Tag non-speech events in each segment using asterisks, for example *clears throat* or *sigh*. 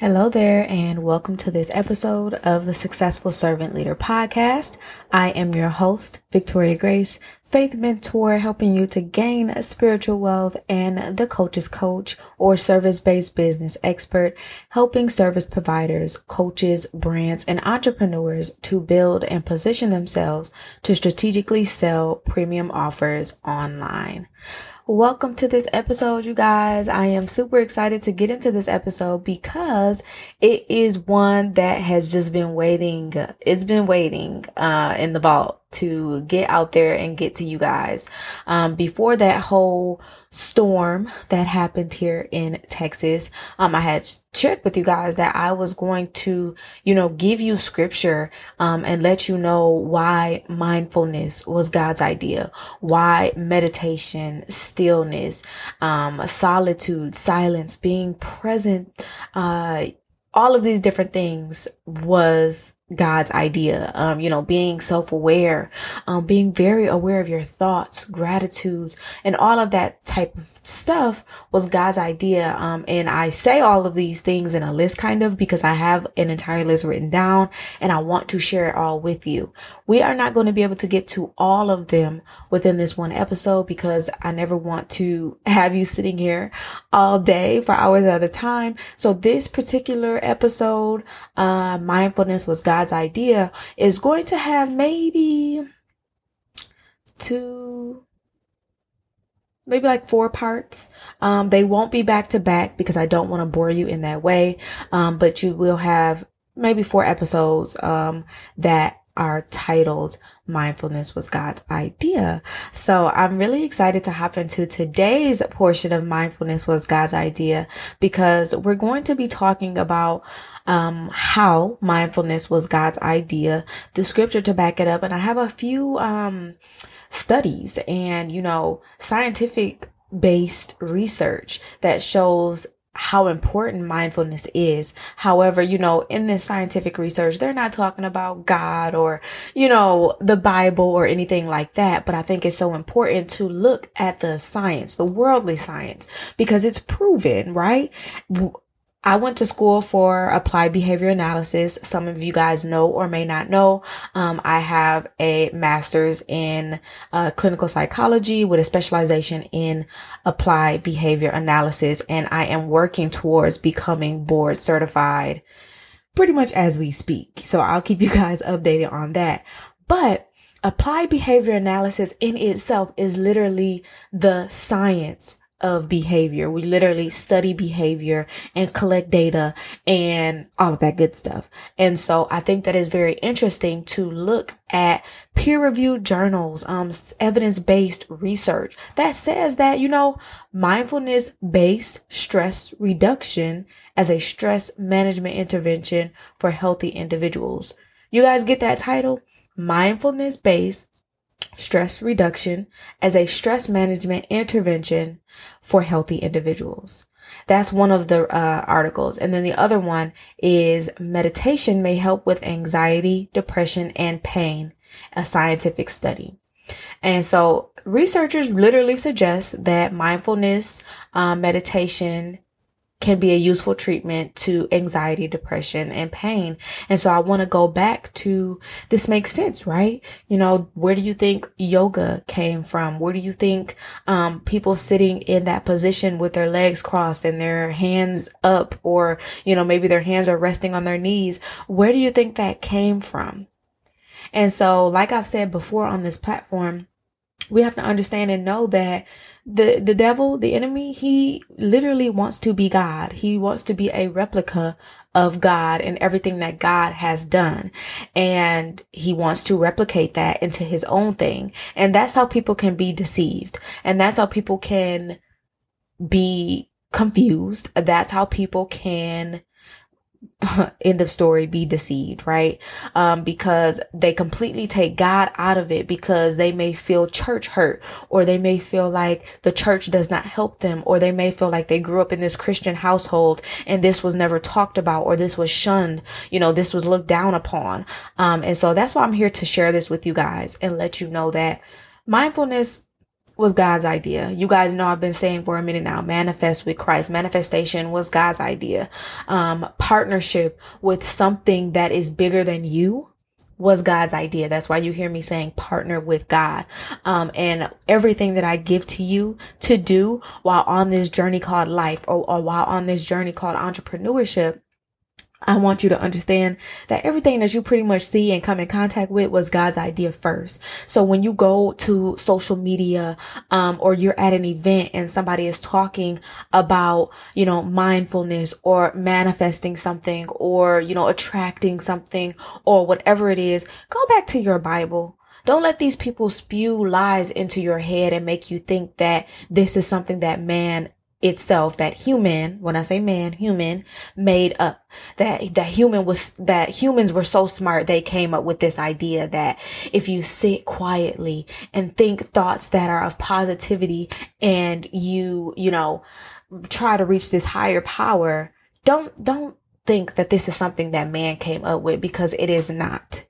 Hello there, and welcome to this episode of the Successful Servant Leader podcast. I am your host, Victoria Grace, faith mentor, helping you to gain spiritual wealth and the coach's coach or service based business expert, helping service providers, coaches, brands, and entrepreneurs to build and position themselves to strategically sell premium offers online. Welcome to this episode, you guys. I am super excited to get into this episode because it is one that has just been waiting. It's been waiting, uh, in the vault to get out there and get to you guys. Um, before that whole storm that happened here in Texas, um, I had shared with you guys that I was going to, you know, give you scripture, um, and let you know why mindfulness was God's idea, why meditation, stillness, um, solitude, silence, being present, uh, all of these different things was God's idea. Um, you know, being self-aware, um, being very aware of your thoughts, gratitudes, and all of that type of stuff was God's idea. Um, and I say all of these things in a list kind of because I have an entire list written down and I want to share it all with you. We are not going to be able to get to all of them within this one episode because I never want to *laughs* have you sitting here all day for hours at a time. So this particular episode, uh, mindfulness was God's idea is going to have maybe two, maybe like four parts. Um, they won't be back to back because I don't want to bore you in that way. Um, but you will have maybe four episodes, um, that are titled mindfulness was God's idea. So I'm really excited to hop into today's portion of mindfulness was God's idea because we're going to be talking about um, how mindfulness was God's idea, the scripture to back it up. And I have a few, um, studies and, you know, scientific based research that shows how important mindfulness is. However, you know, in this scientific research, they're not talking about God or, you know, the Bible or anything like that. But I think it's so important to look at the science, the worldly science, because it's proven, right? I went to school for applied behavior analysis. Some of you guys know or may not know. Um, I have a master's in uh, clinical psychology with a specialization in applied behavior analysis, and I am working towards becoming board certified pretty much as we speak. So I'll keep you guys updated on that. But applied behavior analysis in itself is literally the science of behavior. We literally study behavior and collect data and all of that good stuff. And so I think that is very interesting to look at peer reviewed journals, um, evidence based research that says that, you know, mindfulness based stress reduction as a stress management intervention for healthy individuals. You guys get that title? Mindfulness based stress reduction as a stress management intervention for healthy individuals. That's one of the uh, articles. And then the other one is meditation may help with anxiety, depression, and pain, a scientific study. And so researchers literally suggest that mindfulness, um, meditation, can be a useful treatment to anxiety, depression, and pain. And so I want to go back to this makes sense, right? You know, where do you think yoga came from? Where do you think, um, people sitting in that position with their legs crossed and their hands up or, you know, maybe their hands are resting on their knees? Where do you think that came from? And so, like I've said before on this platform, we have to understand and know that the the devil, the enemy, he literally wants to be God. He wants to be a replica of God and everything that God has done. And he wants to replicate that into his own thing. And that's how people can be deceived. And that's how people can be confused. That's how people can *laughs* end of story be deceived right? Um because they completely take god out of it because they may feel church hurt or they may feel like the church does not help them or they may feel like they grew up in this christian household and this was never talked about or this was shunned you know this was looked down upon. Um and so that's why i'm here to share this with you guys and let you know that mindfulness was God's idea. You guys know I've been saying for a minute now, manifest with Christ. Manifestation was God's idea. Um, partnership with something that is bigger than you was God's idea. That's why you hear me saying partner with God. Um, and everything that I give to you to do while on this journey called life or, or while on this journey called entrepreneurship I want you to understand that everything that you pretty much see and come in contact with was God's idea first. So when you go to social media, um, or you're at an event and somebody is talking about, you know, mindfulness or manifesting something or, you know, attracting something or whatever it is, go back to your Bible. Don't let these people spew lies into your head and make you think that this is something that man itself that human when i say man human made up. That that human was that humans were so smart they came up with this idea that if you sit quietly and think thoughts that are of positivity and you you know try to reach this higher power don't don't think that this is something that man came up with because it is not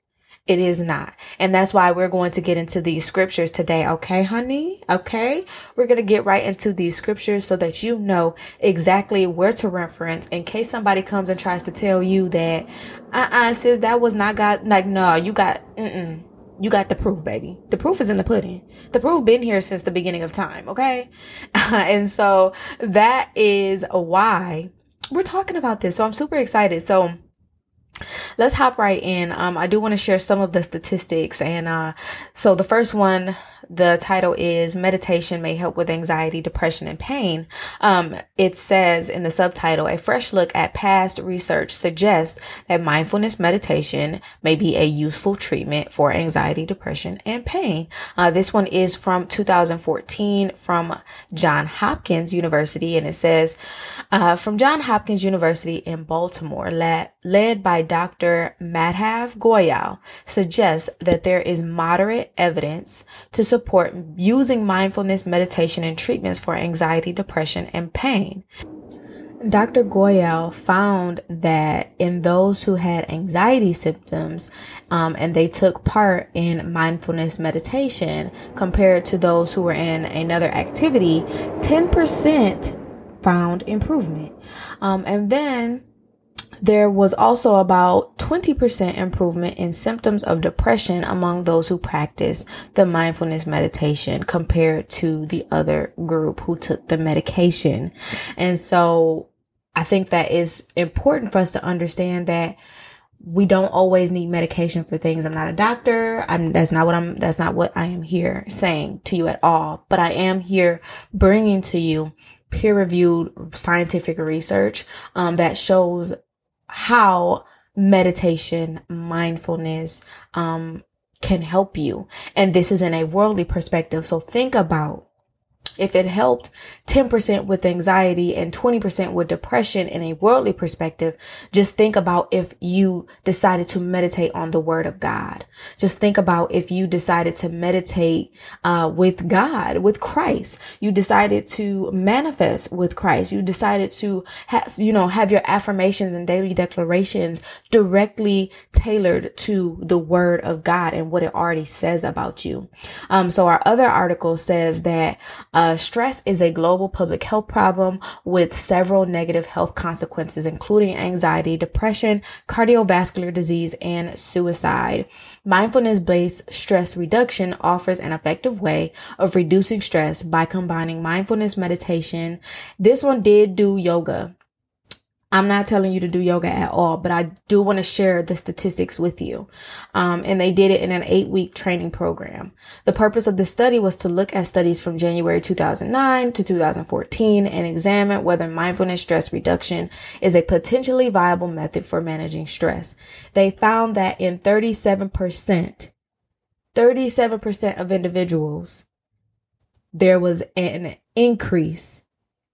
it is not. And that's why we're going to get into these scriptures today. Okay, honey? Okay. We're going to get right into these scriptures so that you know exactly where to reference in case somebody comes and tries to tell you that, uh-uh, sis, that was not God. Like, no, you got, mm-mm. You got the proof, baby. The proof is in the pudding. The proof been here since the beginning of time. Okay. *laughs* and so that is why we're talking about this. So I'm super excited. So, let's hop right in. Um, I do want to share some of the statistics. And, uh, so the first one the title is Meditation May Help with Anxiety, Depression, and Pain. Um, it says in the subtitle, a fresh look at past research suggests that mindfulness meditation may be a useful treatment for anxiety, depression, and pain. Uh, this one is from 2014 from John Hopkins University, and it says, uh, from John Hopkins University in Baltimore, led, led by Dr. Madhav Goyal, suggests that there is moderate evidence to support using mindfulness meditation and treatments for anxiety, depression, and pain. Dr. Goyal found that in those who had anxiety symptoms um, and they took part in mindfulness meditation compared to those who were in another activity, 10% found improvement. Um, and then there was also about 20% improvement in symptoms of depression among those who practiced the mindfulness meditation compared to the other group who took the medication. And so I think that is important for us to understand that we don't always need medication for things. I'm not a doctor. I'm, that's not what I'm, that's not what I am here saying to you at all. But I am here bringing to you peer reviewed scientific research, um, that shows how meditation, mindfulness, um, can help you. And this is in a worldly perspective. So think about if it helped 10% with anxiety and 20% with depression in a worldly perspective, just think about if you decided to meditate on the word of God. Just think about if you decided to meditate uh, with God, with Christ. You decided to manifest with Christ. You decided to have, you know, have your affirmations and daily declarations directly tailored to the word of God and what it already says about you. Um, so our other article says that, uh, Uh, stress is a global public health problem with several negative health consequences, including anxiety, depression, cardiovascular disease, and suicide. Mindfulness based stress reduction offers an effective way of reducing stress by combining mindfulness meditation. This one did do yoga. I'm not telling you to do yoga at all, but I do want to share the statistics with you. Um, and they did it in an eight week training program. The purpose of the study was to look at studies from January 2009 to 2014 and examine whether mindfulness stress reduction is a potentially viable method for managing stress. They found that in 37%, 37% of individuals, there was an increase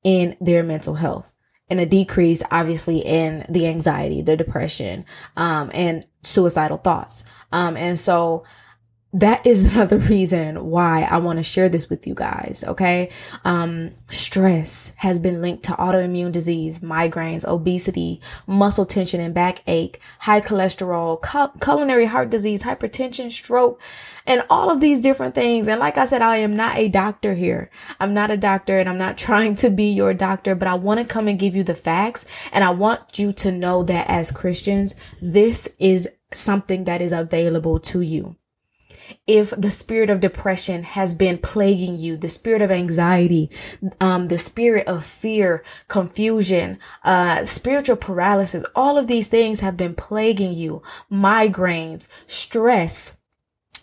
in their mental health and a decrease obviously in the anxiety, the depression, um, and suicidal thoughts. Um, and so that is *laughs* another reason why I want to share this with you guys. Okay. Um, stress has been linked to autoimmune disease, migraines, obesity, muscle tension and backache, high cholesterol, culinary heart disease, hypertension, stroke, and all of these different things. And like I said, I am not a doctor here. I'm not a doctor and I'm not *laughs* trying to be your doctor, but I want to come and give you the facts. And I want you to know that as Christians, this is something that is available to you if the spirit of depression has been plaguing you, the spirit of anxiety, um, the spirit of fear, confusion, uh, spiritual paralysis, all of these things have been plaguing you, migraines, stress,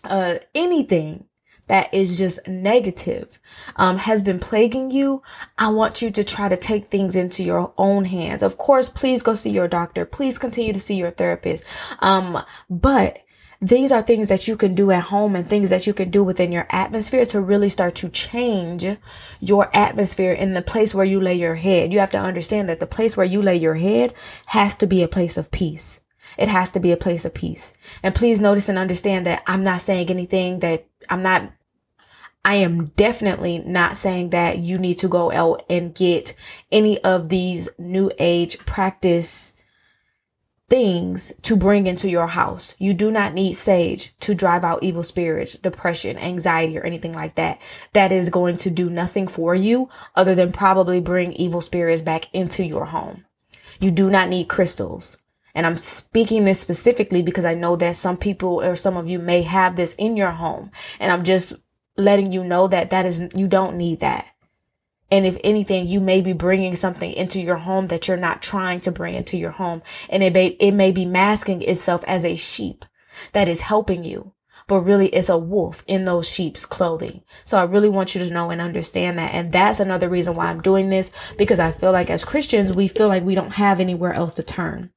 uh, anything that is just negative um, has been plaguing you, I want you to try to take things into your own hands. Of course, please go see your doctor. Please continue to see your therapist. Um, but these are things that you can do at home and things that you can do within your atmosphere to really start to change your atmosphere in the place where you lay your head. You have to understand that the place where you lay your head has to be a place of peace. It has to be a place of peace. And please notice and understand that I'm not saying anything that I'm not I am definitely not saying that you need to go out and get any of these new age practice things to bring into your house. You do not need sage to drive out evil spirits, depression, anxiety, or anything like that. That is going to do nothing for you other than probably bring evil spirits back into your home. You do not need crystals. And I'm speaking this specifically because I know that some people or some of you may have this in your home. And I'm just letting you know that that is, you don't need that. And if anything, you may be bringing something into your home that you're not trying to bring into your home. And it may, it may be masking itself as a sheep that is helping you, but really it's a wolf in those sheep's clothing. So I really want you to know and understand that. And that's another reason why I'm doing this because I feel like as Christians, we feel like we don't have anywhere else to turn.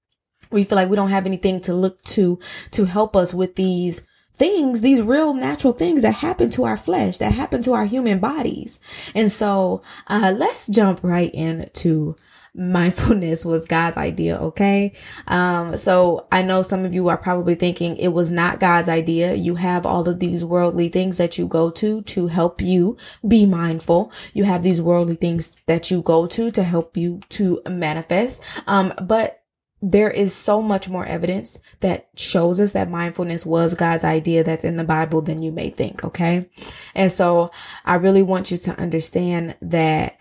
We feel like we don't have anything to look to to help us with these things, these real natural things that happen to our flesh, that happen to our human bodies. And so, uh, let's jump right into mindfulness was God's idea. Okay. Um, so I know some of you are probably thinking it was not God's idea. You have all of these worldly things that you go to to help you be mindful. You have these worldly things that you go to to help you to manifest. Um, but there is so much more evidence that shows us that mindfulness was God's idea that's in the Bible than you may think. Okay. And so I really want you to understand that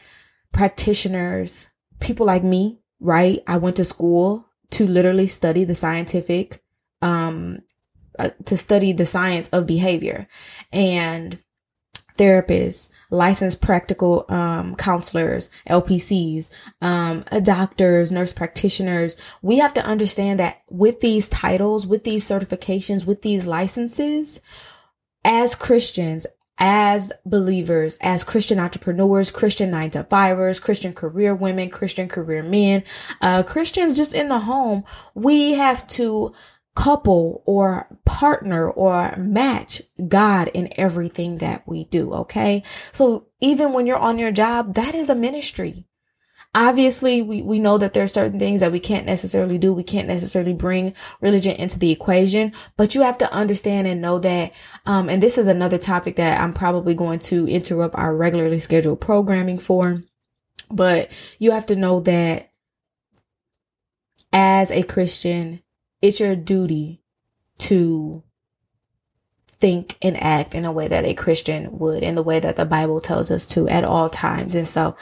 practitioners, people like me, right? I went to school to literally study the scientific, um, uh, to study the science of behavior and therapists, licensed practical um, counselors, LPCs, um, doctors, nurse practitioners. We have to understand that with these titles, with these certifications, with these licenses, as Christians, as believers, as Christian entrepreneurs, Christian nine to fivers, Christian career women, Christian career men, uh, Christians just in the home, we have to couple or partner or match God in everything that we do. Okay. So even when you're on your job, that is a ministry. Obviously, we, we know that there are certain things that we can't necessarily do. We can't necessarily bring religion into the equation, but you have to understand and know that, um, and this is another topic that I'm probably going to interrupt our regularly scheduled programming for, but you have to know that as a Christian, it's your duty to think and act in a way that a Christian would, in the way that the Bible tells us to at all times. And so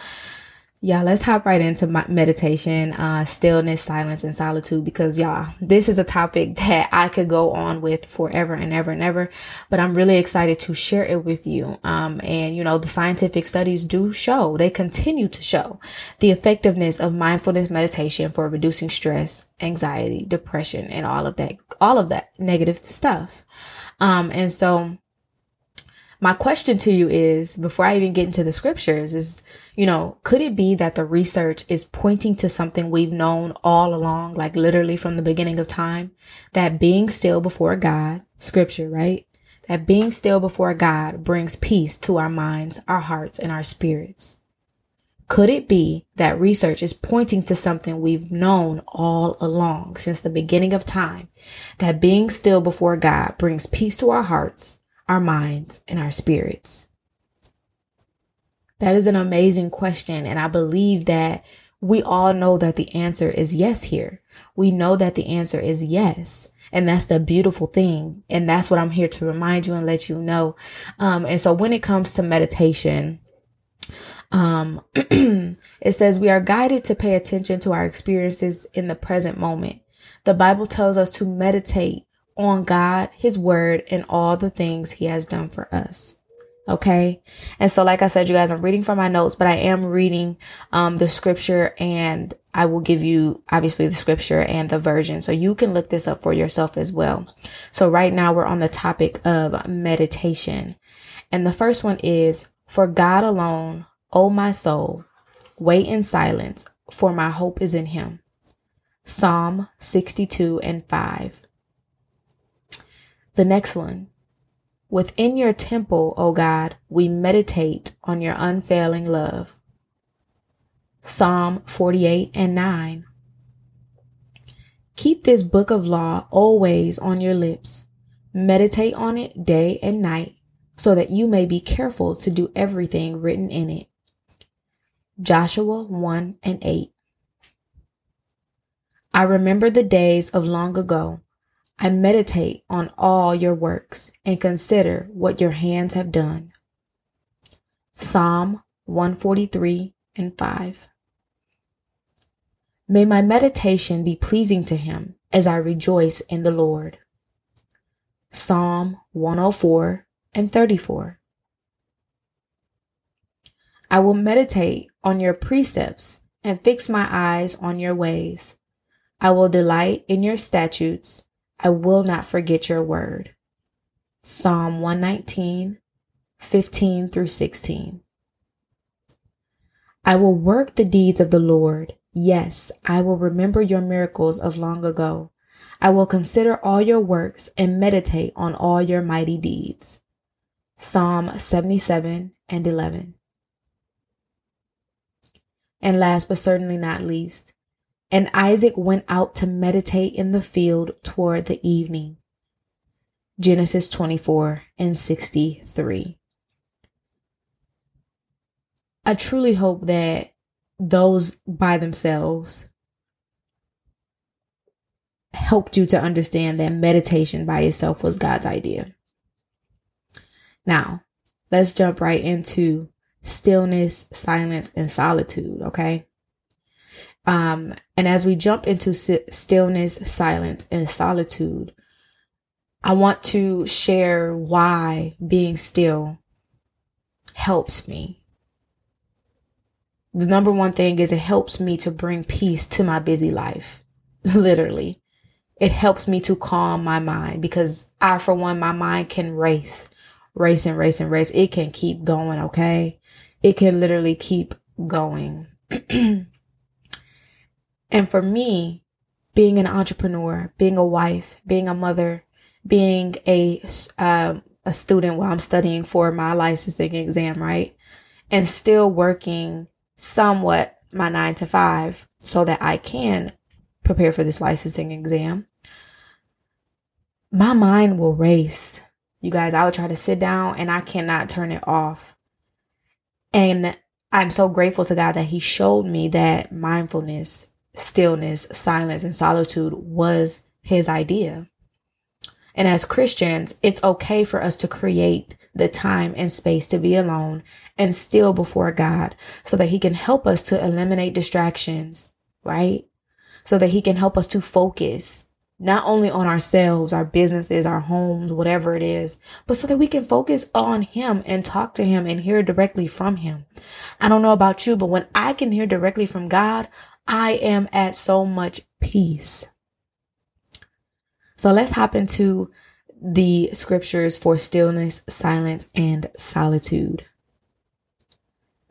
yeah, let's hop right into meditation, uh, stillness, silence, and solitude because y'all, this is a topic *laughs* that I could go on with forever and ever and ever, but I'm really excited to share it with you. Um, and you know, the scientific studies do show, they continue to show the effectiveness of mindfulness meditation for reducing stress, anxiety, depression, and all of that, all of that negative stuff. Um, and so my question to you is before I even get into the scriptures is, you know, could it be that the research is pointing to something we've known all along, like literally from the beginning of time, that being still before God, scripture, right? That being still before God brings peace to our minds, our hearts, and our spirits. Could it be that research is pointing to something we've known all along since the beginning of time? That being still before God brings peace to our hearts, our minds, and our spirits? That is an amazing question. And I believe that we all know that the answer is yes here. We know that the answer is yes. And that's the beautiful thing. And that's what I'm here to remind you and let you know. Um, and so when it comes to meditation, um, *clears throat* it says we are guided to pay attention to our experiences in the present moment. The Bible tells us to meditate on God, His Word, and all the things He has done for us. Okay. And so, like I said, you guys, I'm reading from my notes, but I am reading, um, the scripture and I will give you obviously the scripture and the version. So you can look this up for yourself as well. So right now we're on the topic of meditation. And the first one is for God alone, O my soul, wait in silence, for my hope is in him. Psalm 62 and 5. The next one. Within your temple, O God, we meditate on your unfailing love. Psalm 48 and 9. Keep this book of law always on your lips. Meditate on it day and night so that you may be careful to do everything written in it. Joshua 1 and 8. I remember the days of long ago I meditate on all your works and consider what your hands have done. Psalm 143 and 5. May my meditation be pleasing to him as I rejoice in the Lord. Psalm 104 and 34. I will meditate on your precepts and fix my eyes on your ways. I will delight in your statutes I will not forget your word. Psalm 119, 15 through 16. I will work the deeds of the Lord. Yes, I will remember your miracles of long ago. I will consider all your works and meditate on all your mighty deeds. Psalm 77 and 11. And last but certainly not least, and Isaac went out to meditate in the field toward the evening. Genesis 24 and 63. I truly hope that those by themselves helped you to understand that meditation by itself was God's idea. Now, let's jump right into stillness, silence, and solitude, okay? Um, and as we jump into stillness, silence, and solitude, I want to share why being still helps me. The number one thing is it helps me to bring peace to my busy life. *laughs* Literally. It helps me to calm my mind because I, for one, my mind can race, race and race and race. It can keep going. Okay. It can literally keep going. *clears throat* And for me, being an entrepreneur, being a wife, being a mother, being a uh, a student while I'm studying for my licensing exam, right? And still working somewhat my nine to five so that I can prepare for this licensing exam. My mind will race. You guys, I would try to sit down and I cannot turn it off. And I'm so grateful to God that He showed me that mindfulness stillness, silence, and solitude was his idea. And as Christians, it's okay for us to create the time and space to be alone and still before God so that he can help us to eliminate distractions, right? So that he can help us to focus not only on ourselves, our businesses, our homes, whatever it is, but so that we can focus on him and talk to him and hear directly from him. I don't know about you, but when I can hear directly from God, I am at so much peace. So let's hop into the scriptures for stillness, silence, and solitude.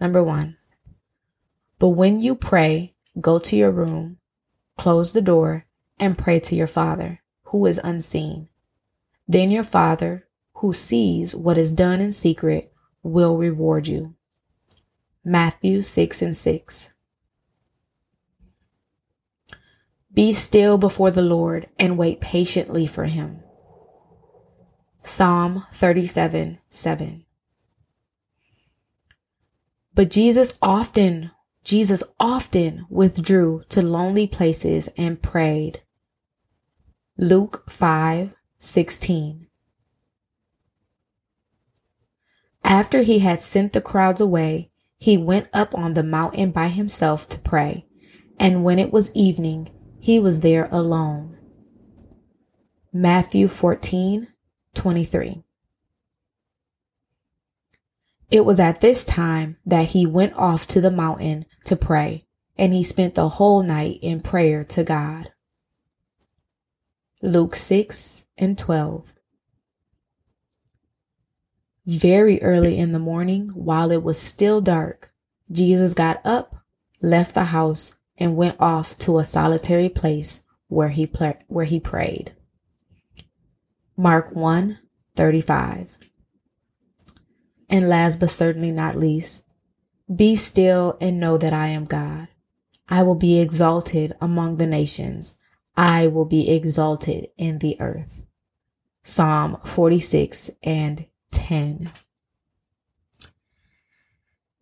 Number one, but when you pray, go to your room, close the door, and pray to your Father who is unseen. Then your Father who sees what is done in secret will reward you. Matthew 6 and 6. Be still before the Lord and wait patiently for him. Psalm 37 7. But Jesus often, Jesus often withdrew to lonely places and prayed. Luke 5 16. After he had sent the crowds away, he went up on the mountain by himself to pray. And when it was evening, he was there alone. Matthew 14 23. It was at this time that he went off to the mountain to pray, and he spent the whole night in prayer to God. Luke 6 and 12. Very early in the morning, while it was still dark, Jesus got up, left the house, and went off to a solitary place where he, pl- where he prayed. Mark 1 35. And last but certainly not least, be still and know that I am God. I will be exalted among the nations. I will be exalted in the earth. Psalm 46 and 10.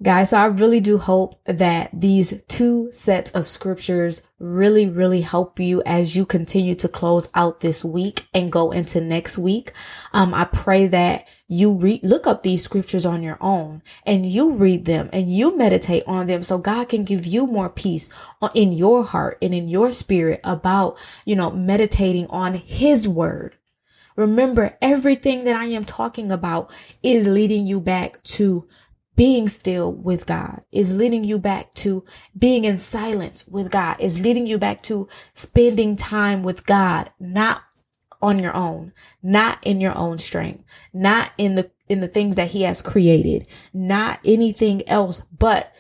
Guys, so I really do hope that these two sets of scriptures really, really help you as you continue to close out this week and go into next week. Um, I pray that you read, look up these scriptures on your own and you read them and you meditate on them so God can give you more peace in your heart and in your spirit about, you know, meditating on his word. Remember, everything that I am talking about is leading you back to being still with God is leading you back to being in silence with God is leading you back to spending time with God, not on your own, not in your own strength, not in the, in the things that he has created, not anything else, but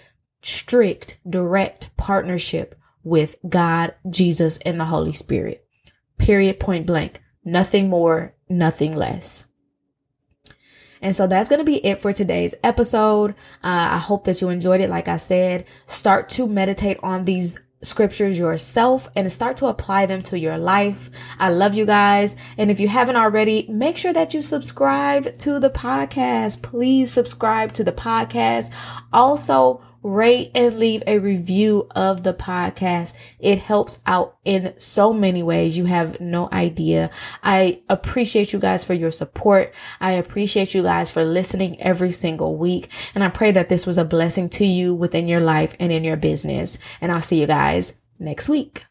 strict, direct partnership with God, Jesus, and the Holy Spirit. Period, point blank. Nothing more, nothing less. And so that's going to be it for today's episode. Uh, I hope that you enjoyed it. Like I said, start to meditate on these scriptures yourself and start to apply them to your life. I love you guys. And if you haven't already, make sure that you subscribe to the podcast. Please subscribe to the podcast. Also, rate and leave a review of the podcast. It helps out in so many ways. You have no idea. I appreciate you guys for your support. I appreciate you guys for listening every single week. And I pray that this was a blessing to you within your life and in your business. And I'll see you guys next week.